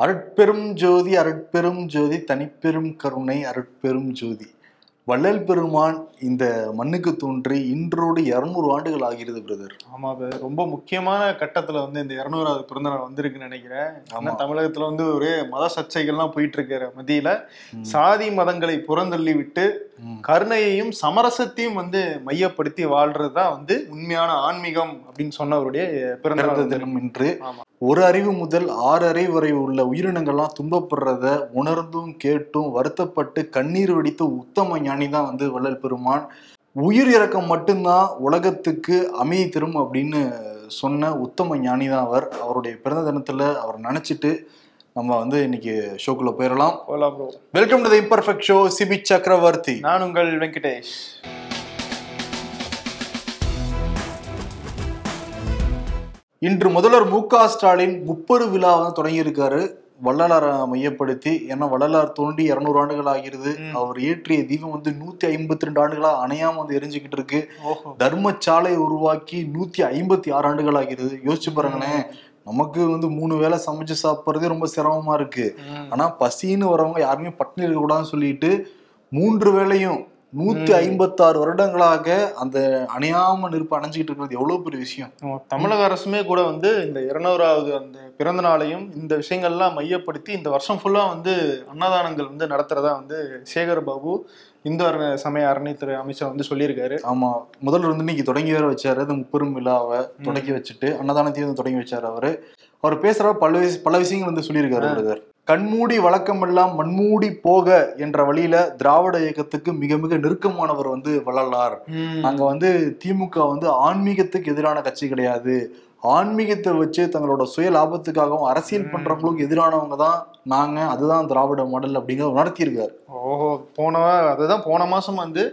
அருட்பெரும் ஜோதி அருட்பெரும் ஜோதி தனிப்பெரும் கருணை அருட்பெரும் ஜோதி. வள்ளல் பெருமான் இந்த மண்ணுக்கு தோன்றி இன்றோடு இருநூறு ஆண்டுகள் ஆகிறது பிரதர் ஆமா ரொம்ப முக்கியமான கட்டத்துல வந்து இந்த இருநூறாவது பிறந்த நாள் வந்திருக்குன்னு நினைக்கிறேன். ஆனா தமிழகத்துல வந்து ஒரே மத சர்ச்சைகள்லாம் போயிட்டு இருக்கிற மத்தியில. சாதி மதங்களை புறந்தள்ளி விட்டு. கருணையையும் சமரசத்தையும் வந்து மையப்படுத்தி வாழ்றது தான் வந்து உண்மையான ஆன்மீகம் அப்படின்னு சொன்னவருடைய பிறந்த. தினம் இன்று. ஒரு அறிவு முதல் ஆறு அறிவு வரை உள்ள உயிரினங்கள்லாம் துன்பப்படுறத உணர்ந்தும் கேட்டும் வருத்தப்பட்டு கண்ணீர் வெடித்த உத்தம ஞானி தான் வந்து வள்ளல் பெருமான். உயிர் இறக்கம் மட்டும்தான் உலகத்துக்கு அமைதி தரும் அப்படின்னு சொன்ன உத்தம ஞானி தான் அவர். அவருடைய பிறந்த தினத்துல அவர் நினைச்சிட்டு நம்ம வந்து இன்னைக்கு ஷோக்குள்ள போயிடலாம். Welcome to the imperfect show Sibi Chakravarthy. நான் உங்கள் வெங்கடேஷ். இன்று முதல்வர் மு க ஸ்டாலின் முப்பெரு விழா வந்து தொடங்கியிருக்காரு. வள்ளலாரை மையப்படுத்தி ஏன்னா வள்ளலார் தோண்டி இருநூறு ஆண்டுகள் ஆகிறது. ம். அவர் ஏற்றிய தீபம் வந்து நூத்தி ஐம்பத்தி ரெண்டு ஆண்டுகளா அணையாம வந்து எரிஞ்சுக்கிட்டு இருக்கு. ஓஹோ. தர்மசாலை உருவாக்கி நூத்தி ஐம்பத்தி ஆறு ஆண்டுகள் ஆகிறது. யோசிச்சு பாருங்களேன். நமக்கு வந்து மூணு வேளை சமைச்சு சாப்பிட்றதே ரொம்ப சிரமமா இருக்கு. ஆனா பசின்னு வரவங்க யாருமே பட்டினி இருக்கக்கூடாதுன்னு சொல்லிட்டு மூன்று வேளையும் நூத்தி ம். ஐம்பத்தாறு வருடங்களாக அந்த அணையாம நெருப்பு அணைஞ்சுக்கிட்டு இருக்கிறது எவ்வளவு பெரிய விஷயம்? தமிழக அரசுமே கூட வந்து இந்த இருநூறாவது அந்த பிறந்த நாளையும் இந்த விஷயங்கள்லாம் மையப்படுத்தி இந்த வருஷம் ஃபுல்லா வந்து அன்னதானங்கள் வந்து நடத்துறதா வந்து சேகர் பாபு இந்து அரண சமய அறநிலைத்துறை அமைச்சர் வந்து சொல்லியிருக்காரு. ஆமா முதல்வர் வந்து இன்னைக்கு தொடங்கி வேற வச்சாரு அந்த முப்பெரும் விழாவை தொடங்கி வச்சுட்டு அன்னதானத்தையும் வந்து தொடங்கி வச்சாரு அவரு. அவர் பேசுற பல பல விஷயங்கள் வந்து சொல்லியிருக்காரு பிரதர். கண்மூடி வழக்கமெல்லாம் மண்மூடி போக என்ற வழியில திராவிட இயக்கத்துக்கு மிக மிக நெருக்கமானவர் வந்து வள்ளலார். நாங்க வந்து திமுக வந்து ஆன்மீகத்துக்கு எதிரான கட்சி கிடையாது. ஆன்மீகத்தை வச்சு தங்களோட சுய லாபத்துக்காகவும் அரசியல். பண்றவங்களுக்கு எதிரானவங்க தான் நாங்க. அதுதான் திராவிட மாடல் அப்படிங்கறத உணர்த்தியிருக்காரு. ஓஹோ போன அதுதான் போன மாசம் வந்து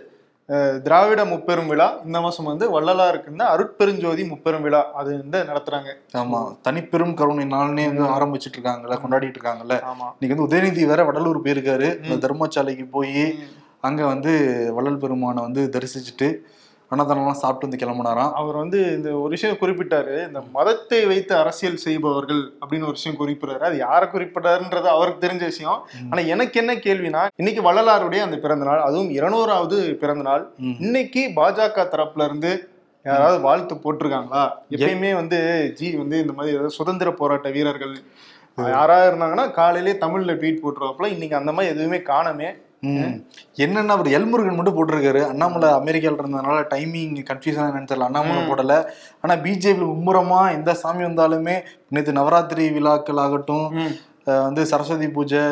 திராவிட முப்பெரும் விழா இந்த மாசம் வந்து வள்ளலாருக்கு இந்த அருட்பெருஞ்சோதி முப்பெரும் விழா அது வந்து நடத்துறாங்க. ஆமா. தனிப்பெரும் கருணை நாள்னே வந்து ஆரம்பிச்சிட்டு இருக்காங்கல்ல கொண்டாடிட்டு இருக்காங்கல்ல. இன்னைக்கு வந்து உதயநிதி வேற வடலூர் போயிருக்காரு. தர்மசாலைக்கு போய். அங்க வந்து வள்ளல் பெருமானை வந்து தரிசிச்சுட்டு அன்னதானம்லாம் சாப்பிட்டு வந்து கிளம்புனாராம். அவர் வந்து இந்த ஒரு விஷயம் குறிப்பிட்டாரு. இந்த மதத்தை வைத்து அரசியல் செய்பவர்கள் அப்படின்னு ஒரு விஷயம் குறிப்பிடுறாரு. அது யாரை குறிப்பிட்டாருன்றது அவருக்கு தெரிஞ்ச விஷயம். ஆனா எனக்கு என்ன கேள்வினா இன்னைக்கு வள்ளலாருடைய அந்த பிறந்த நாள் அதுவும் இருநூறாவது பிறந்த நாள். இன்னைக்கு பாஜக தரப்புல இருந்து யாராவது வாழ்த்து போட்டிருக்காங்களா? எப்பயுமே வந்து ஜி வந்து இந்த மாதிரி ஏதாவது சுதந்திர போராட்ட வீரர்கள் யாராவது இருந்தாங்கன்னா காலையிலேயே தமிழ்ல ட்வீட் போட்டுருவாப்புல. இன்னைக்கு அந்த மாதிரி எதுவுமே காணமே. என்னன்னா அவர் எல்முருகன் மட்டும் போட்டிருக்காரு. அண்ணாமலை அமெரிக்கால இருந்ததுனால டைமிங் கன்ஃபியூஷன் நினைச்சல அண்ணாமலை. போடல. ஆனா பிஜேபி மும்முரமா எந்த சாமி வந்தாலுமே நேற்று நவராத்திரி விழாக்கள் ஆகட்டும் வந்து சரஸ்வதி பூஜை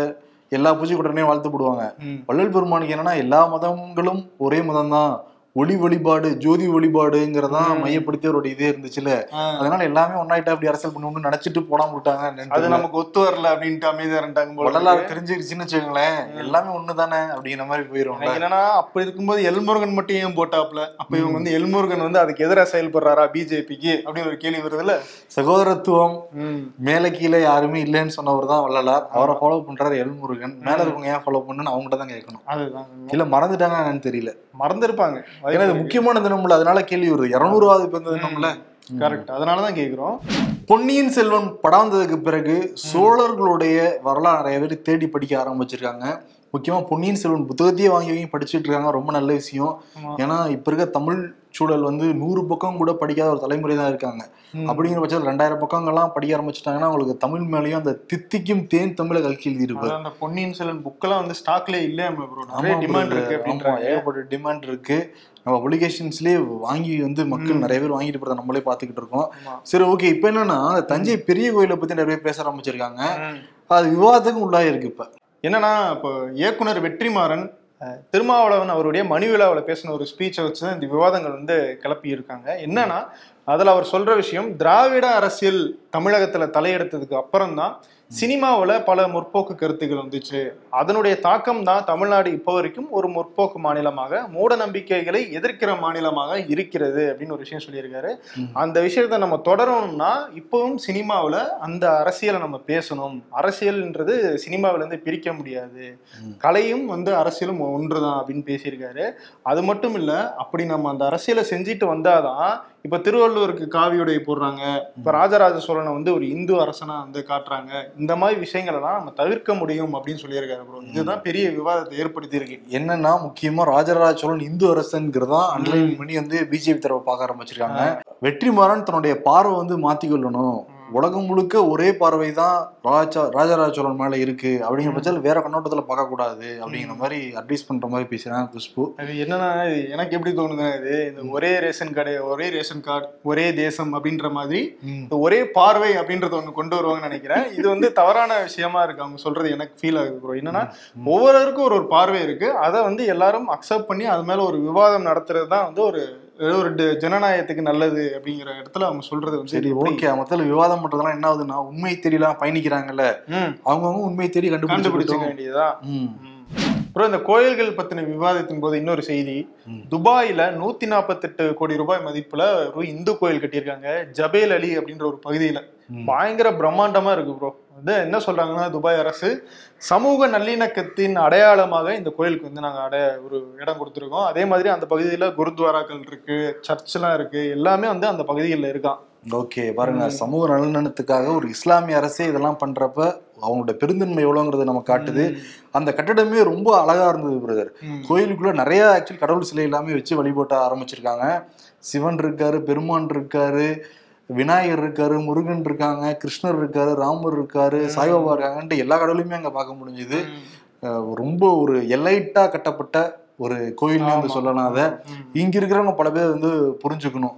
எல்லா பூஜை உடனே வாழ்த்து போடுவாங்க. வள்ளல் பெருமானுக்கு என்னன்னா எல்லா மதங்களும் ஒரே மதம் தான் ஒளி வழிபாடு ஜோதி வழிபாடுங்கிறதான். மையப்படுத்தி அவருடைய இதே இருந்துச்சுல. அதனால எல்லாமே ஒன்னாயிட்டா அப்படி அரசியல் பண்ணணும்னு நினைச்சிட்டு போடாம விட்டாங்க அது நமக்கு ஒத்து வரல அப்படின்ட்டு அமைதியா இருந்தாங்க இருக்கு. தெரிஞ்சிருச்சுன்னு வச்சுக்கோங்களேன். எல்லாமே ஒண்ணுதானே அப்படிங்கிற மாதிரி எனக்கு என்னன்னா அப்ப இருக்கும்போது எல்முருகன் மட்டும் ஏன் போட்டாப்ல அப்ப இவங்க வந்து எல்முருகன் வந்து அதுக்கு எதிராக செயல்படுறாரா பிஜேபிக்கு அப்படின்னு ஒரு கேள்வி வருதுல்ல. சகோதரத்துவம். மேல கீழே யாருமே இல்லைன்னு சொன்னவர் தான் வள்ளலார். அவரை ஃபாலோ பண்றாரு எல்முருகன். மேல இருக்கவங்க ஏன் ஃபாலோ பண்ணுன்னு அவங்ககிட்ட தான் கேட்கணும். அதுதான். இல்ல மறந்துட்டாங்க என்னன்னு தெரியல. மறந்துருப்பாங்க. ஏன்னா இது முக்கியமான தினம்ல அதனால கேள்வி வருது. இருநூறுவாது பிறந்த தினம்ல? கரெக்ட் அதனாலதான் கேக்குறோம். பொன்னியின் செல்வன் படம் வந்ததுக்கு பிறகு சோழர்களுடைய வரலாறு நிறைய பேர் தேடி படிக்க ஆரம்பிச்சிருக்காங்க. முக்கியமா பொன்னியின் செல்வன் புத்தகத்தையே வாங்கி வாங்கி படிச்சுட்டு இருக்காங்க. ரொம்ப நல்ல விஷயம். ஏன்னா இப்ப இருக்க தமிழ் சூழல் வந்து நூறு பக்கம் கூட படிக்காத ஒரு தலைமுறை தான் இருக்காங்க. அப்படிங்கிற பட்சத்தில் ரெண்டாயிரம் பக்கங்கள்லாம் படிக்க ஆரம்பிச்சிட்டாங்கன்னா அவங்களுக்கு தமிழ் மேலேயும் அந்த தித்திக்கும் தேன் தமிழை கல்கி எழுதியிருப்பாரு அந்த பொன்னியின் செல்வன் புக்கெல்லாம் வந்து ஸ்டாக்ல இல்ல டிமாண்ட். இருக்கு ஏகப்பட்ட டிமாண்ட் இருக்கு நம்ம அப்ளிகேஷன்ஸ்லயே வாங்கி வந்து மக்கள் நிறைய பேர் வாங்கிட்டு போறத நம்மளே பாத்துக்கிட்டு இருக்கோம். சரி ஓகே இப்ப என்னன்னா அந்த தஞ்சை பெரிய கோயிலை பத்தி நிறைய பேர் பேச ஆரம்பிச்சிருக்காங்க. அது விவாதத்துக்கும் உள்ளாயிருக்கு இப்ப என்னன்னா இப்போ இயக்குனர் வெற்றிமாறன் திருமாவளவன் அவருடைய மணி விழாவில் பேசின ஒரு ஸ்பீச்சை வச்சு தான் இந்த விவாதங்கள் வந்து கிளப்பி இருக்காங்க என்னன்னா அதுல அவர் சொல்ற விஷயம் திராவிட அரசியல் தமிழகத்துல தலையெடுத்ததுக்கு அப்புறம் தான் சினிமாவில் பல முற்போக்கு கருத்துக்கள் வந்துச்சு. அதனுடைய தாக்கம் தான் தமிழ்நாடு இப்போ வரைக்கும் ஒரு முற்போக்கு மாநிலமாக மூட நம்பிக்கைகளை எதிர்க்கிற மாநிலமாக இருக்கிறது அப்படின்னு ஒரு விஷயம் சொல்லியிருக்காரு. அந்த விஷயத்தை நம்ம தொடரணும்னா இப்பவும் சினிமாவில் அந்த அரசியலை நம்ம பேசணும். அரசியல்ன்றது சினிமாவிலேருந்து பிரிக்க முடியாது. கலையும் வந்து அரசியலும் ஒன்றுதான் அப்படின்னு பேசியிருக்காரு. அது மட்டும் இல்லை அப்படி நம்ம அந்த அரசியலை செஞ்சுட்டு வந்தாதான் இப்ப திருவள்ளுவருக்கு காவி உடை போடுறாங்க. இப்ப ராஜராஜ சோழனை வந்து ஒரு இந்து அரசனா வந்து காட்டுறாங்க. இந்த மாதிரி விஷயங்கள் எல்லாம் நம்ம தவிர்க்க முடியும் அப்படின்னு சொல்லியிருக்காரு ப்ரோ இதுதான் பெரிய விவாதத்தை ஏற்படுத்தி இருக்கு என்னன்னா முக்கியமா ராஜராஜ சோழன் இந்து அரசன்கிறதா அன்லைன் பண்ணி வந்து பிஜேபி தரவை பார்க்க ஆரம்பிச்சிருக்காங்க. வெற்றிமாறன் தன்னுடைய பார்வை வந்து மாத்தி கொள்ளணும் உலகம் முழுக்க ஒரே பார்வை தான் ராஜா ராஜராஜ சோழன் மேல இருக்கு. அப்படிங்கிற பட்சத்தில் வேற கண்ணோட்டத்துல பார்க்க கூடாது அப்படிங்கிற மாதிரி அட்வைஸ் பண்ற மாதிரி பேசுறாங்க குஷ்பு. அது என்னன்னா எனக்கு எப்படி தோணுதுன்னா இது இந்த ஒரே ரேஷன் கடை ஒரே ரேஷன் கார்டு ஒரே தேசம் அப்படின்ற மாதிரி இந்த ஒரே பார்வை அப்படின்றத ஒண்ணு கொண்டு வருவாங்கன்னு நினைக்கிறேன். இது வந்து தவறான விஷயமா இருக்கு. அவங்க சொல்றது எனக்கு ஃபீல் ஆகுது ப்ரோ என்னன்னா ஒவ்வொருவருக்கும் ஒரு ஒரு பார்வை இருக்கு. அதை வந்து எல்லாரும் அக்செப்ட் பண்ணி அது மேல ஒரு விவாதம் நடத்துறது தான் வந்து ஒரு ஏதோ ஒரு ஜனநாயகத்துக்கு நல்லது அப்படிங்கிற இடத்துல அவங்க சொல்றது வந்து சரி ஓகே மொத்தத்துல விவாதம் பண்றதெல்லாம் என்ன ஆகுதுன்னா உண்மை தெரியலாம் பயணிக்கிறாங்கல்ல. அவங்கவுங்க உண்மை தேடி கண்டுபிடிச்சு வேண்டியதா அப்புறம் இந்த கோயில்கள் பத்தின விவாதத்தின் போது இன்னொரு செய்தி. துபாயில நூத்தி நாற்பத்தெட்டு கோடி ரூபாய் மதிப்புல ஒரு இந்து கோயில் கட்டியிருக்காங்க ஜபேல் அலி அப்படின்ற ஒரு பகுதியில. பயங்கர பிரம்மாண்டமா இருக்கு ப்ரோ. வந்து என்ன சொல்றாங்கன்னா துபாய் அரசு சமூக நல்லிணக்கத்தின் அடையாளமாக இந்த கோயிலுக்கு வந்து நாங்க அடைய ஒரு இடம் கொடுத்துருக்கோம். அதே மாதிரி அந்த பகுதியில குருத்வாராக்கள் இருக்கு சர்ச்லாம் இருக்கு எல்லாமே வந்து அந்த பகுதிகளில் இருக்கான் ஓகே பாருங்க. சமூக நலனத்துக்காக ஒரு இஸ்லாமிய அரசே இதெல்லாம் பண்றப்ப அவங்களோட பெருந்தன்மை எவ்வளோங்கிறது நம்ம காட்டுது அந்த கட்டடமே ரொம்ப அழகா இருந்தது பிரதர். கோயிலுக்குள்ள நிறைய ஆக்சுவலி கடவுள் சிலை எல்லாமே வச்சு வழிபட்ட ஆரம்பிச்சிருக்காங்க சிவன் இருக்காரு பெருமான் இருக்காரு விநாயகர் இருக்காரு முருகன் இருக்காங்க கிருஷ்ணர் இருக்காரு ராமர் இருக்காரு சாய்பாபா இருக்காங்கன்ட்டு எல்லா கடவுளையுமே அங்க பார்க்க முடிஞ்சுது ரொம்ப ஒரு எலைட்டா கட்டப்பட்ட ஒரு கோயில்னு வந்து. சொல்லலாம் அதை. இங்க இருக்கிறவங்க பல பேர் வந்து புரிஞ்சுக்கணும்.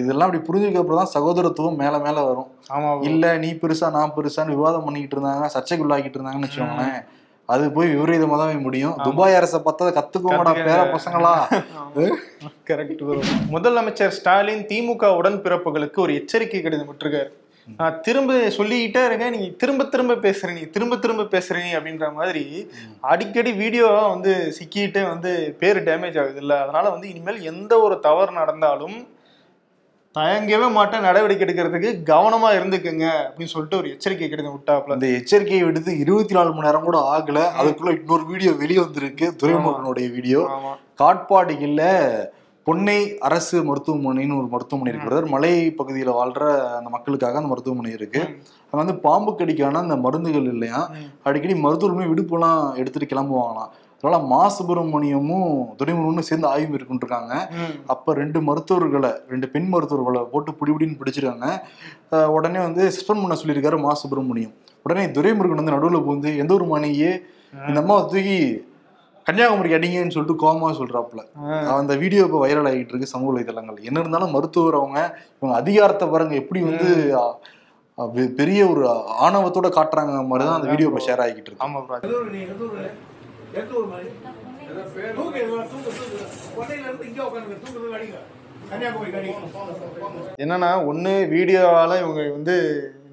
இதெல்லாம் அப்படி புரிஞ்சுக்க அப்புறம் தான் சகோதரத்துவம் மேல மேல வரும். ஆமா. இல்ல நீ பெருசா நான் பெருசான்னு விவாதம் பண்ணிக்கிட்டு இருந்தாங்க சர்ச்சைக்குள்ளாக்கிட்டு இருந்தாங்கன்னு வச்சுக்கோங்களேன். அது போய் விபரீதமா தான் முடியும். துபாய் அரசை பார்த்தா கத்துக்கோங்கடா பேர பசங்களா? கரெக்ட் முதலமைச்சர் ஸ்டாலின் திமுக உடன்பிறப்புகளுக்கு ஒரு எச்சரிக்கை கடிதம் விட்டுருக்காரு. நான் திரும்ப சொல்லிக்கிட்டே இருக்கேன். நீ திரும்ப திரும்ப பேசுற நீ திரும்ப திரும்ப பேசுற நீ அப்படின்ற மாதிரி அடிக்கடி வீடியோவா வந்து சிக்கிட்டு வந்து பேர் டேமேஜ் ஆகுது இல்ல. அதனால வந்து இனிமேல் எந்த ஒரு தவறு நடந்தாலும் தயங்கவே மாட்டேன் நடவடிக்கை எடுக்கிறதுக்கு. கவனமா இருந்துக்குங்க அப்படின்னு சொல்லிட்டு ஒரு எச்சரிக்கை கடிதம் விட்டாப்ல அந்த எச்சரிக்கையை விடுத்து இருபத்தி நாலு மணி நேரம் கூட ஆகல. அதுக்குள்ள இன்னொரு வீடியோ வெளியே வந்திருக்கு. துரைமுருகனுடைய வீடியோ. காட்பாடியில் பொன்னை அரசு மருத்துவமனைன்னு ஒரு மருத்துவமனை இருக்கிறது மலை பகுதியில வாழ்ற அந்த மக்களுக்காக அந்த மருத்துவமனை இருக்கு. அங்க வந்து பாம்பு கடிக்கான அந்த மருந்துகள் இல்லையா. அடிக்கடி மருத்துவர்களுமே விடுப்புலாம் எடுத்துட்டு கிளம்புவாங்களாம். அதனால மா சுப்பிரமணியமும் துரைமுருகனும் சேர்ந்து ஆய்வு மேற்கொண்டிருக்காங்க. அப்ப ரெண்டு மருத்துவர்களை ரெண்டு பெண் மருத்துவர்களை போட்டு பிடி பிடின்னு பிடிச்சிருக்காங்க. உடனே வந்து சஸ்பெண்ட் பண்ண சொல்லியிருக்காரு மா சுப்பிரமணியம் உடனே துரைமுருகன் வந்து நடுவுல புகுந்து எந்த ஒரு மணியே இந்த அம்மாவை தூக்கி கன்னியாகுமரிக்கு அடிங்கன்னு சொல்லிட்டு கோமா சொல்றாப்புல. அந்த வீடியோ இப்போ வைரல் ஆகிட்டு இருக்கு சமூக வலைதளங்கள் என்ன இருந்தாலும் மருத்துவர் அவங்க இவங்க அதிகாரத்தை பாருங்க எப்படி வந்து பெரிய ஒரு ஆணவத்தோட காட்டுறாங்க மாதிரி தான் அந்த வீடியோ இப்போ ஷேர் ஆகிட்டு இருக்கு. எதூர் எத்தூர் மாதிரி என்னன்னா ஒண்ணு வீடியோவால இவங்க வந்து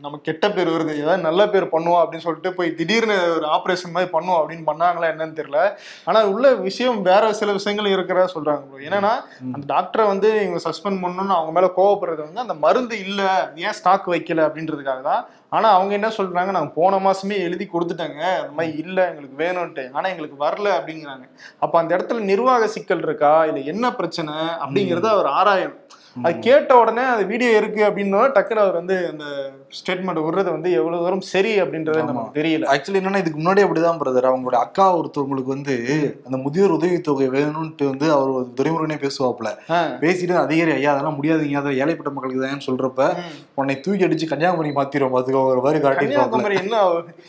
நம்ம கெட்ட பேர் வருது. ஏதாவது நல்ல பேர் பண்ணுவோம் அப்படின்னு சொல்லிட்டு போய் திடீர்னு ஒரு ஆப்ரேஷன் மாதிரி பண்ணுவோம் அப்படின்னு பண்ணாங்களா என்னன்னு தெரியல. ஆனா உள்ள விஷயம் வேற சில விஷயங்கள் இருக்கிறதா சொல்றாங்க bro. என்னன்னா அந்த டாக்டரை வந்து இவங்க சஸ்பெண்ட் பண்ணணும்னு அவங்க மேல கோவப்படுறது வந்து அந்த மருந்து இல்ல ஏன் ஸ்டாக் வைக்கல அப்படின்றதுக்காக தான் ஆனா அவங்க என்ன சொல்றாங்க? நாங்க போன மாசமே எழுதி கொடுத்துட்டாங்க. அந்த மாதிரி இல்ல எங்களுக்கு வேணும்ட்டு ஆனா எங்களுக்கு வரல அப்படிங்கிறாங்க. அப்ப அந்த இடத்துல நிர்வாக சிக்கல் இருக்கா? இல்ல என்ன பிரச்சனை? அப்படிங்கறத அவர் ஆராயணும். அது கேட்ட உடனே அந்த வீடியோ இருக்கு அப்படின்னா டக்குன்னு அவர் வந்து அந்த ஸ்டேட்மெண்ட் விடுறது வந்து எவ்வளவு தூரம் சரி அப்படின்றது நமக்கு தெரியல. ஆக்சுவலி என்னன்னா இதுக்கு முன்னாடி அப்படிதான் பிரதர் அவங்களோட அக்கா ஒருத்தவங்களுக்கு வந்து அந்த முதியோர் உதவித்தொகை வேணும்ட்டு வந்து அவர் துரைமுருகனே பேசுவாப்புல. ஆ. பேசிட்டு அதிகாரி ஐயா அதெல்லாம் முடியாதுங்க அதை ஏழைப்பட்ட மக்களுக்கு தான் சொல்றப்ப. உன்னை தூக்கி அடிச்சு கன்னியாகுமரி மாத்திரும் பாத்துக்கோ ஒரு மாதிரி கன்னியாகுமரி என்ன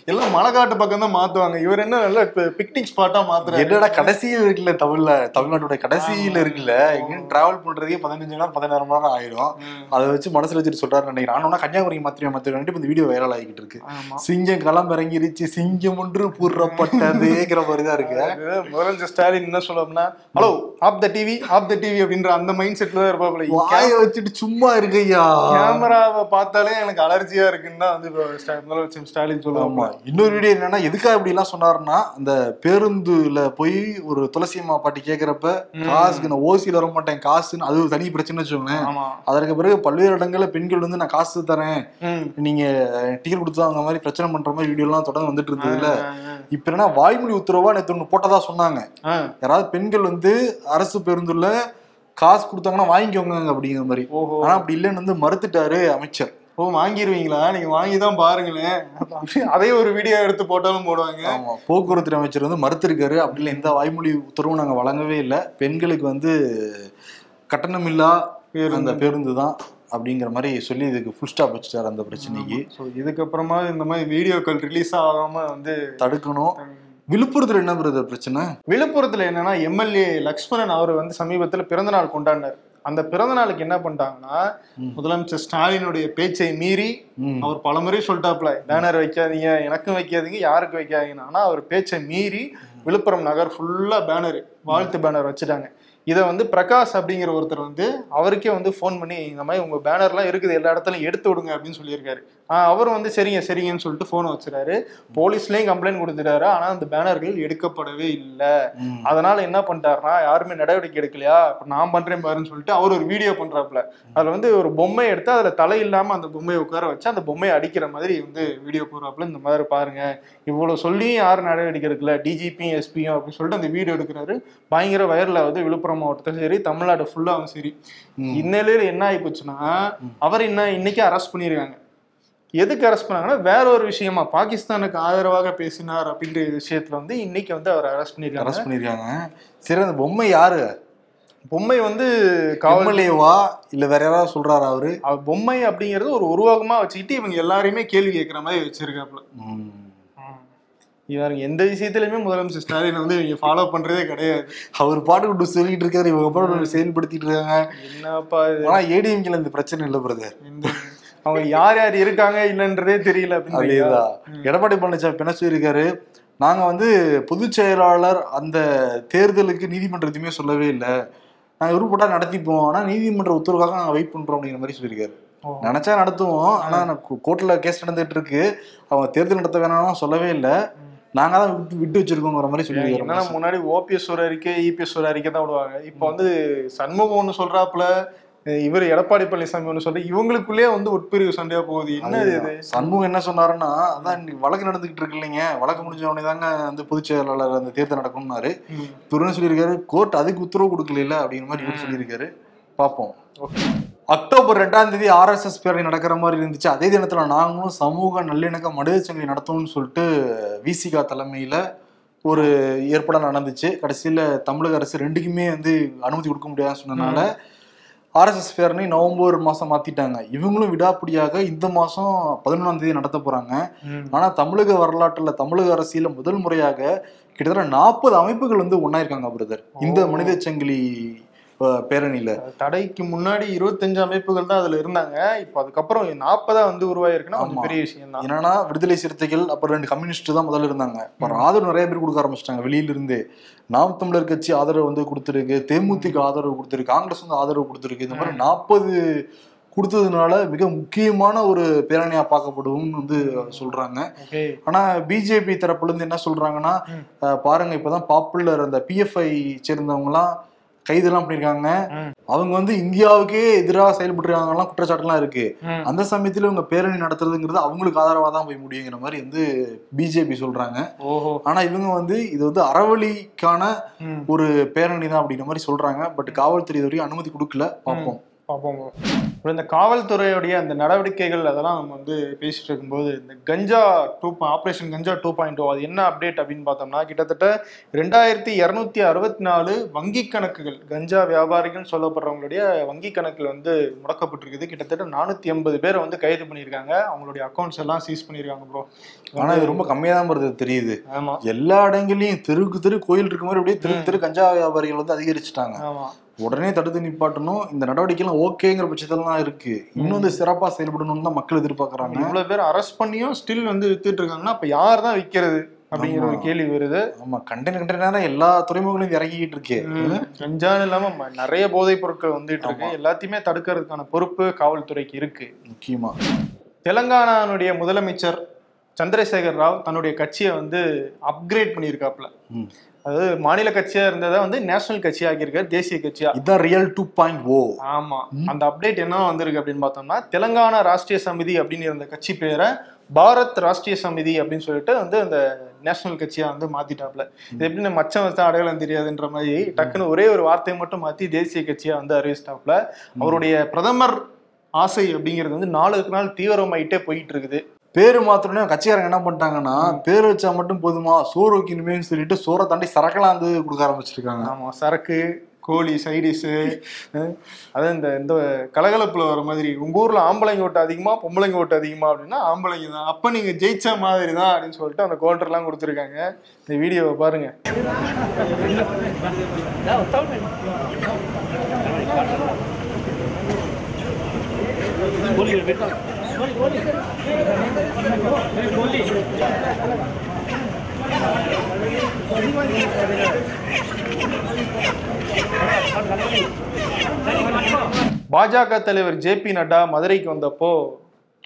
எல்லாம் மலைக்காட்டு பக்கம் தான் மாத்துவாங்க. இவர் என்ன நல்ல பிக்னிக் ஸ்பாட்டா மாத்துறாரு. என்னடா கடைசியில் இருக்குல்ல தமிழ்ல தமிழ்நாட்டோட கடைசியில இருக்குல்ல எங்கேயும் டிராவல் பண்றதுக்கே பதினஞ்சு மணி நேரம் பதினாறு மணி நேரம் ஆயிரும் ம். அதை வச்சு மனசுல வச்சுட்டு சொல்றாரு நினைக்கிறேன். ஆனா கன்னியாகுமரி மாத்திரம் மாத்திரம் இந்த வீடியோ வைரல் ஆகிட்டு இருக்கு. சிங்கம் களம் இறங்கிருச்சு சிங்கம் ஒன்று பூர்றப்பட்டதுங்கிற மாதிரிதான் இருக்கு. அது முதலமைச்சர் ஸ்டாலின் என்ன சொல்லணும்னா hello of the TV of the TV அப்படின்ற அந்த மைண்ட் செட்ல தான் இருப்பாப்ல. வாய வச்சுட்டு சும்மா இருக்கையா கேமராவை பார்த்தாலே எனக்கு அலர்ஜியா இருக்குன்னு தான் வந்து முதலமைச்சர் ஸ்டாலின் சொல்லுவாங்க இன்னொரு வீடியோ என்னன்னா எதுக்காக இப்படி எல்லாம் சொன்னாருன்னா அந்த பேருந்துல போய் ஒரு துளசி அம்மா பாட்டி கேக்குறப்ப காசுக்கு நான் ஓசியில வர மாட்டேன் காசுன்னு அது தனி பிரச்சனை வச்சுக்கோங்களேன். ஆமா. அதற்கு பிறகு பல்வேறு இடங்கள்ல பெண்கள் வந்து நான் காசு தரேன். நீங்க டிக்கெட் கொடுத்தாங்க மாதிரி பிரச்சனை பண்ற மாதிரி வீடியோ எல்லாம் தொடர்ந்து வந்துட்டு இருந்ததுல. இப்ப என்ன வாய்மொழி உத்தரவா ஒண்ணு போட்டதா சொன்னாங்க. யாராவது பெண்கள் வந்து அரசு பேருந்துல காசு கொடுத்தாங்கன்னா வாங்கிக்கோங்க அப்படிங்கிற மாதிரி. ஆனா அப்படி இல்லைன்னு வந்து மறுத்துட்டாரு அமைச்சர். ஓ வாங்கிருவீங்களா? நீங்க வாங்கி தான் பாருங்களேன். அதே ஒரு வீடியோ எடுத்து போட்டாலும் போடுவாங்க. ஆமா போக்குவரத்து அமைச்சர் வந்து மறுத்திருக்காரு. அப்படி இல்லை எந்த வாய்மொழி உத்தரவும் நாங்க வழங்கவே இல்லை. பெண்களுக்கு வந்து கட்டணம் இல்லா அந்த பேருந்து தான் அப்படிங்கிற மாதிரி சொல்லி இதுக்கு ஃபுல் ஸ்டாப் வச்சுட்டாரு அந்த பிரச்சனைக்கு. ஸோ இதுக்கப்புறமா இந்த மாதிரி வீடியோக்கள் ரிலீஸ் ஆகாம வந்து தடுக்கணும். விழுப்புரத்துல என்ன பிரதர் பிரச்சனை? விழுப்புரத்துல என்னன்னா எம்எல்ஏ லக்ஷ்மணன் அவர் வந்து சமீபத்துல பிறந்த நாள் கொண்டாடினார். அந்த பிறந்த நாளுக்கு என்ன பண்ணிட்டாங்கன்னா முதலமைச்சர் ஸ்டாலினுடைய பேச்சை மீறி. அவர் பலமுறை சொல்லிட்டாப்ல பேனர் வைக்காதீங்க எனக்கும் வைக்காதீங்க யாருக்கு வைக்காதீங்கன்னு. அவர் பேச்சை மீறி விழுப்புரம் நகர் ஃபுல்லா பேனர் வாழ்த்து பேனர் வச்சுட்டாங்க. இதை வந்து பிரகாஷ் அப்படிங்கிற ஒருத்தர் வந்து அவருக்கே வந்து ஃபோன் பண்ணி இந்த மாதிரி உங்க பேனர்லாம் இருக்குது எல்லா இடத்துலையும் எடுத்து விடுங்க அப்படின்னு சொல்லியிருக்காரு. ஆஹ் அவர் வந்து சரிங்க சரிங்கன்னு சொல்லிட்டு ஃபோனை வச்சுறாரு. போலீஸ்லயும் கம்ப்ளைண்ட் கொடுத்துட்டாரு. ஆனா அந்த பேனர்கள் எடுக்கப்படவே இல்லை. அதனால என்ன பண்ணிட்டாருன்னா யாருமே நடவடிக்கை எடுக்கலையா? இப்ப நான் பண்றேன் பாருன்னு சொல்லிட்டு அவர் ஒரு வீடியோ பண்றாப்ல அதுல வந்து ஒரு பொம்மை எடுத்து அதுல தலை இல்லாம அந்த பொம்மையை உட்கார வச்சு அந்த பொம்மையை அடிக்கிற மாதிரி வந்து வீடியோ போடுறாப்புல. இந்த மாதிரி பாருங்க. இவ்வளவு சொல்லியும் யாரும் நடவடிக்கை எடுக்கல. டிஜிபியும் எஸ்பியும் அப்படின்னு சொல்லிட்டு அந்த வீடியோ எடுக்கிறாரு. பயங்கர வயர்ல வந்து விழுப்புரம் மாவட்டத்தில் சரி தமிழ்நாடு ஃபுல்லாவும் சரி. இந்நிலையில என்ன ஆகி போச்சுன்னா அவர் என்ன இன்னைக்கு அரெஸ்ட் பண்ணியிருக்காங்க எதுக்கு அரெஸ்ட் பண்ணாங்கன்னா வேற ஒரு விஷயமா பாகிஸ்தானுக்கு ஆதரவாக பேசினார் அப்படின்ற விஷயத்துல வந்து இன்னைக்கு வந்து அவர் அரெஸ்ட் பண்ணியிருக்காங்க அரெஸ்ட் பண்ணிருக்காங்க. சரி அந்த பொம்மை யாரு? பொம்மை வந்து காவல் எம்எல்ஏவா? இல்ல வேற யாராவது சொல்றாரா அவரு? அவ- பொம்மை அப்படிங்கிறது ஒரு உருவகமா வச்சுக்கிட்டு இவங்க எல்லாரையுமே கேள்வி கேட்கிற மாதிரி வச்சிருக்காப்புல. இவங்க எந்த விஷயத்திலுமே முதலமைச்சர் ஸ்டாலின் வந்து இவங்க ஃபாலோ பண்றதே கிடையாது. அவர் பாட்டு விட்டு சொல்லிட்டு இருக்காரு இவங்க பாட்டு செயல்படுத்திட்டு இருக்காங்க. என்னப்பா? ஆனா ஏடிஎம்கேல இந்த பிரச்சனை இல்ல பிரதர் அவங்க யார் யார் இருக்காங்க இல்லைன்றதே தெரியல அப்படின்னு அதேதான். எடப்பாடி பழனிசாமி என்ன சொல்லியிருக்காரு? நாங்க வந்து பொதுச் செயலாளர் அந்த தேர்தலுக்கு நீதிமன்ற எதுவுமே சொல்லவே இல்லை. நாங்க விருப்பப்பட்டா நடத்திப்போம். ஆனா நீதிமன்ற உத்தரவுக்காக நாங்க வெயிட் பண்றோம் அப்படிங்கிற மாதிரி சொல்லியிருக்காரு. நினைச்சா நடத்துவோம். ஆனா கோர்ட்ல கேஸ் நடந்துட்டு இருக்கு. அவங்க தேர்தல் நடத்த வேணாம்னு சொல்லவே இல்லை. நாங்க தான் விட்டு விட்டு வச்சிருக்கோங்கிற மாதிரி என்னன்னா சொல்லியிருக்காரு முன்னாடி ஓபிஎஸ் ஒரு அறிக்கை இபிஎஸ் ஒரு அறிக்கை தான் விடுவாங்க. இப்போ வந்து சண்முகம் ஒன்று சொல்றாப்புல இவர் எடப்பாடி பழனிசாமி ஒன்று சொல்ற இவங்களுக்குள்ளேயே வந்து உட்பிரிவு சண்டையா போகுது. என்ன இது? சண்முகம் என்ன சொன்னாருன்னா அதான் இன்னைக்கு வழக்கு நடந்துகிட்டு இருக்கு இல்லைங்க. வழக்கு முடிஞ்ச உடனே தாங்க வந்து பொதுச் செயலாளர் அந்த தேர்தல் நடக்கும்னாரு. ம். இவர் என்ன சொல்லியிருக்காரு? கோர்ட் அதுக்கு உத்தரவு கொடுக்கல அப்படிங்கிற மாதிரி இவர் சொல்லியிருக்காரு. பார்ப்போம். அக்டோபர் ரெண்டாம் தேதி ஆர்எஸ்எஸ் பேரணி நடக்கிற மாதிரி இருந்துச்சு. அதே தினத்துல நாங்களும் சமூக நல்லிணக்க மனித சங்கை நடத்தணும்னு சொல்லிட்டு விசிகா தலைமையில ஒரு ஏற்பாடு நடந்துச்சு. கடைசியில தமிழக அரசு ரெண்டுக்குமே வந்து அனுமதி கொடுக்க முடியாதுன்னு சொன்னனால ஆர்எஸ்எஸ் பேரணி நவம்பர் மாசம் மாத்திட்டாங்க. இவங்களும் விடாப்பிடியாக இந்த மாசம் பதினொன்றாம் தேதி நடத்த போறாங்க. ம். ஆனா தமிழக வரலாற்றுல தமிழக அரசியல முதல் முறையாக கிட்டத்தட்ட நாற்பது அமைப்புகள் வந்து ஒன்னாயிருக்காங்க பிரதர். இந்த. மனித சங்கிலி பேரணியில. தடைக்கு முன்னாடி இருபத்தஞ்சு அமைப்புகள் தான் அதுல இருந்தாங்க. இப்போ அதுக்கப்புறம் நாற்பதா வந்து உருவாயிருக்குன்னா. கொஞ்சம் பெரிய விஷயம் தான் என்னன்னா விடுதலை சிறுத்தைகள் அப்புறம் ரெண்டு கம்யூனிஸ்ட் தான் முதல்ல இருந்தாங்க. அப்புறம் ஆதரவு நிறைய பேர் கொடுக்க ஆரம்பிச்சிட்டாங்க வெளியில இருந்து நாம் தமிழர் கட்சி ஆதரவு வந்து கொடுத்துருக்கு தேமுதிக ஆதரவு கொடுத்துருக்கு காங்கிரஸ் வந்து ஆதரவு கொடுத்துருக்கு. இந்த மாதிரி நாற்பது கொடுத்ததுனால மிக முக்கியமான ஒரு பேரணியா பார்க்கப்படும்னு வந்து சொல்றாங்க. ஆனா பிஜேபி தரப்புல இருந்து என்ன சொல்றாங்கன்னா பாருங்க இப்பதான் பாப்புலர் அந்த பிஎஃப்ஐ சேர்ந்தவங்க எல்லாம் கைதெல்லாம் பண்ணிருக்காங்க. அவங்க வந்து இந்தியாவுக்கே எதிராக செயல்பட்டுருக்காங்கலாம் குற்றச்சாட்டுலாம் இருக்கு. அந்த சமயத்துல இவங்க பேரணி நடத்துறதுங்கிறது அவங்களுக்கு ஆதரவா தான் போய் முடியுங்கிற மாதிரி வந்து பிஜேபி சொல்றாங்க. ஓஹோ. ஆனா இவங்க வந்து இது வந்து அறவழிக்கான. ஒரு பேரணி தான் அப்படிங்கிற மாதிரி சொல்றாங்க. பட் காவல்துறை வரைக்கும் அனுமதி கொடுக்கல. பார்ப்போம். பார்ப்போம். இப்போ இந்த காவல்துறையுடைய அந்த நடவடிக்கைகள் அதெல்லாம் நம்ம வந்து பேசிட்டு இருக்கும்போது இந்த கஞ்சா டூ ஆப்ரேஷன் கஞ்சா டூ பாயிண்ட் அது என்ன அப்டேட் அப்படின்னு பார்த்தோம்னா கிட்டத்தட்ட ரெண்டாயிரத்தி இரநூத்தி அறுபத்தி நாலு வங்கி கணக்குகள் கஞ்சா வியாபாரிகள் சொல்லப்படுறவங்களுடைய வங்கி கணக்குகள் வந்து முடக்கப்பட்டிருக்குது. கிட்டத்தட்ட நானூத்தி எண்பது பேரை வந்து கைது பண்ணியிருக்காங்க. அவங்களுடைய அக்கௌண்ட்ஸ் எல்லாம் சீஸ் பண்ணியிருக்காங்க ப்ரோ ஆனா இது ரொம்ப கம்மியா தான் வருது தெரியுது. ஆமா. எல்லா இடங்களையும் தெருக்கு தெரு கோயில் இருக்க மாதிரி அப்படியே தெருக்கு தெரு கஞ்சா வியாபாரிகள் வந்து அதிகரிச்சுட்டாங்க. ஆமா. உடனே தடுத்து நிப்பாட்டணும். இந்த நடவடிக்கைலாம் ஓகேங்கிற பட்சத்துலாம் இருக்கு. இன்னும் வந்து சிறப்பா செயல்படணும்னு தான் மக்கள் எதிர்பார்க்கறாங்க. இவ்வளவு பேர் அரெஸ்ட் பண்ணியும் ஸ்டில் வந்து வித்துட்டு இருக்காங்கன்னா அப்ப யார் தான் விக்கிறது அப்படிங்கிற ஒரு. கேள்வி வருது. ஆமா கண்டெய்னர் கண்டெய்னரா எல்லா துறைமுகங்களும் இறங்கிட்டு இருக்கு. கஞ்சான்னு இல்லாம நிறைய போதைப் பொருட்கள் வந்துட்டு இருக்கு. எல்லாத்தையுமே தடுக்கிறதுக்கான பொறுப்பு காவல்துறைக்கு இருக்கு. முக்கியமா. தெலங்கானானுடைய முதலமைச்சர் சந்திரசேகர் ராவ் தன்னுடைய கட்சியை வந்து அப்கிரேட் பண்ணியிருக்காப்ல ம். அதாவது மாநில கட்சியா இருந்ததை வந்து நேஷனல் கட்சி ஆக்கியிருக்காரு தேசிய கட்சியா. இதான் ரியல் டூ பாயிண்ட் ஓ ஆமா. அந்த அப்டேட் என்ன வந்திருக்கு அப்படின்னு பார்த்தோம்னா தெலங்கானா ராஷ்டிரிய சமிதி அப்படின்னு இருந்த கட்சி பேரை பாரத் ராஷ்டிரிய சமிதி அப்படின்னு சொல்லிட்டு வந்து அந்த நேஷனல் கட்சியா வந்து மாத்திட்டாப்ல. இது எப்படி நம்ம மச்சம் வச்சா அடையாளம் தெரியாதுன்ற மாதிரி டக்குன்னு ஒரே ஒரு வார்த்தையை மட்டும் மாத்தி தேசிய கட்சியா வந்து அறிவிச்சிட்டாப்ல. அவருடைய பிரதமர் ஆசை அப்படிங்கிறது வந்து நாளுக்கு நாள் தீவிரமாயிட்டே போயிட்டு இருக்குது. பேரு மாத்திரமே கட்சிக்காரங்க என்ன பண்ணிட்டாங்கன்னா பேர் வச்சா மட்டும் போதுமா சோறு வைக்கணுமேன்னு சொல்லிட்டு சோறை தாண்டி சரக்கெல்லாம் வந்து கொடுக்க ஆரம்பிச்சிருக்காங்க. ஆமா சரக்கு கோழி சைடிஸு அதான் இந்த இந்த கலகலப்புல வர மாதிரி உங்க ஊர்ல ஆம்பளைங்க ஓட்டு அதிகமா பொம்பளைங்க ஓட்டு அதிகமா அப்படின்னா ஆம்பளைங்க தான். அப்ப நீங்க ஜெயிச்ச மாதிரி தான் அப்படின்னு சொல்லிட்டு அந்த கோல்டர் எல்லாம் கொடுத்துருக்காங்க. இந்த வீடியோவை பாருங்க. பாஜக தலைவர் ஜே பி நட்டா மதுரைக்கு வந்தப்போ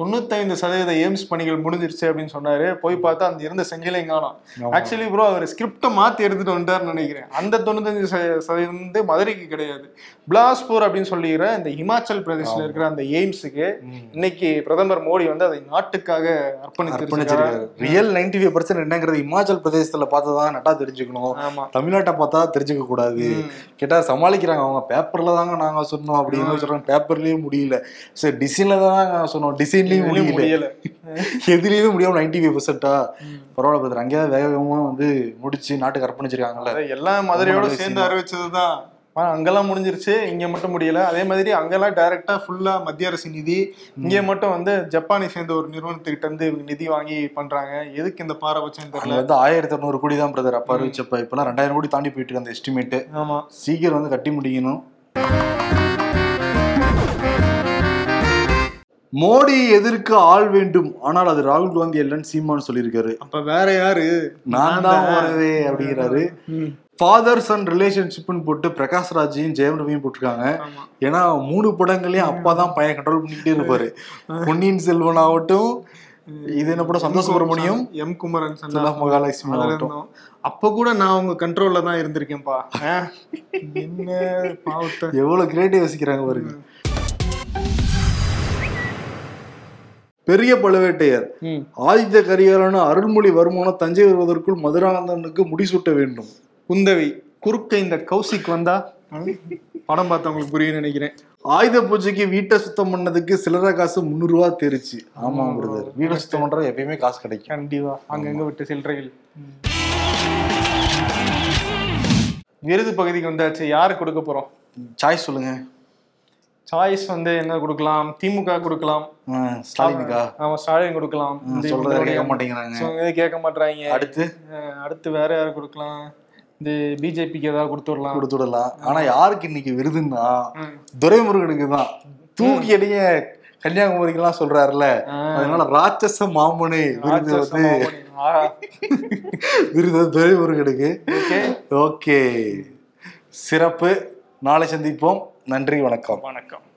தொண்ணூத்தைந்து சதவீத எய்ம்ஸ் பணிகள் முடிஞ்சிருச்சு அப்படின்னு சொன்னாரு. போய் பார்த்தா அந்த இருந்த காணும். ஆக்சுவலி ப்ரோ அவர் ஸ்கிரிப்டை மாத்தி எடுத்துட்டு வந்துட்டாருன்னு நினைக்கிறேன். அந்த தொண்ணூத்தஞ்சு சதவீதம் வந்து மதுரைக்கு கிடையாது. பிலாஸ்பூர் அப்படின்னு சொல்லிக்கிற இந்த இமாச்சல் பிரதேஷ்ல இருக்கிற அந்த எய்ம்ஸுக்கு இன்னைக்கு பிரதமர் மோடி வந்து அதை நாட்டுக்காக அர்ப்பணிச்சிருக்காரு. ரியல் நைன்டி ஃபைவ் பர்சன்ட் என்னங்கிறது இமாச்சல் பிரதேசத்துல பார்த்ததான் நட்டா தெரிஞ்சுக்கணும். ஆமா. தமிழ்நாட்டை பார்த்தா தெரிஞ்சுக்க கூடாது. கேட்டா சமாளிக்கிறாங்க. அவங்க பேப்பர்ல தாங்க நாங்க சொன்னோம் அப்படின்னு சொல்றாங்க. பேப்பர்லயே முடியல. சரி டிசைன்ல தான் சொன்னோம். டிசைன்லயும் இதுலயும் முடியல. எதுலயுமே முடியாம நைன்டி ஃபைவ் பர்சன்டா பரவாயில்ல பிரதர் அங்கேயாவது வேக வேகமா வந்து முடிச்சு நாட்டுக்கு அர்ப்பணிச்சிருக்காங்கல்ல எல்லாம் மதுரையோட சேர்ந்து அறிவிச்சதுதான். ஆனா அங்கெல்லாம் முடிஞ்சிருச்சு. இங்க மட்டும் முடியல. அதே மாதிரி அங்கெல்லாம் டைரக்டா ஃபுல்லா மத்திய அரசு நிதி. இங்க மட்டும் வந்து ஜப்பானை சேர்ந்த ஒரு நிறுவனத்துக்கிட்ட இருந்து நிதி வாங்கி பண்றாங்க. எதுக்கு இந்த பாரபட்சம் தெரியல. வந்து ஆயிரத்தி இரநூறு கோடி தான் பிரதர் அப்ப அறிவிச்சப்ப இப்பெல்லாம் ரெண்டாயிரம் கோடி தாண்டி போயிட்டு இருக்கு அந்த எஸ்டிமேட் ஆமா. சீக்கிரம் வந்து கட்டி முடிக்கணும். மோடி எதிர்க்க ஆள் வேண்டும். ஆனால் அது ராகுல் காந்தி இல்லைன்னு சீமான் சொல்லியிருக்காரு. அப்ப வேற யாரு? நான் தான் வருவே அப்படிங்கிறாரு. ம். ஃபாதர் சன் ரிலேஷன்ஷிப்னு போட்டு பிரகாஷ் ராஜையும் ஜெயம் ரவியும் போட்டிருக்காங்க. ஏன்னா மூணு படங்களையும் அப்பா தான் பையன் கண்ட்ரோல் பண்ணிக்கிட்டே இருப்பாரு. பொன்னியின் செல்வன் ஆகட்டும் இது என்ன படம்? சந்தோஷ் சுப்பிரமணியம் எம் குமரன் சுல்லா மகாலட்சுமி ஆகட்டும். அப்ப கூட நான் உங்க கண்ட்ரோல்ல தான் இருந்திருக்கேன்ப்பா? என்ன எவ்வளவு கிரியேட்டிவ் யோசிக்கிறாங்க பாருங்க. பெரிய பழுவேட்டையர். ம். ஆதித்த கரிகாலன அருள்மொழி வருமானம் தஞ்சை வருவதற்குள் மதுராந்தகனுக்கு முடிசூட்ட வேண்டும். குந்தவி குறுக்க இந்த கௌசிக் வந்தா? படம் பார்த்தவங்களுக்கு புரியும் நினைக்கிறேன். ஆயுத பூஜைக்கு வீட்டை சுத்தம் பண்ணதுக்கு சில்லறை காசு முந்நூறு ரூபா தெரிச்சு. ஆமா பிரதர். வீட்டை சுத்தம் பண்றது எப்பயுமே காசு கிடைக்கும். கண்டிப்பா. அங்கங்க விட்ட சில்லறைகள். விருது பகுதிக்கு வந்தாச்சு. யாரு கொடுக்க போறோம்? சாய்ஸ் சொல்லுங்க. சாய்ஸ் வந்து என்ன கொடுக்கலாம்? திமுக கொடுக்கலாம். ஸ்டாலினுக்கா? ஆமா ஸ்டாலின் கொடுக்கலாம். சொல்றத கேட்க மாட்டேங்கிறாங்க. கேட்க மாட்டாங்க அடுத்து? அடுத்து வேற யாரு கொடுக்கலாம்? இந்த பிஜேபிக்கு ஏதாவது கொடுத்து விடலாம். கொடுத்து விடலாம் ஆனா யாருக்கு இன்னைக்கு விருதுன்னா. துரைமுருகனுக்கு தான். தூக்கி அடிங்க கன்னியாகுமரிக்கெல்லாம் சொல்றாருல ஆ. அதனால ராட்சச மாமனே விருது வந்து. விருது துரைமுருகனுக்கு. ஓகே. சிறப்பு. நாளை சந்திப்போம். நன்றி வணக்கம். வணக்கம்.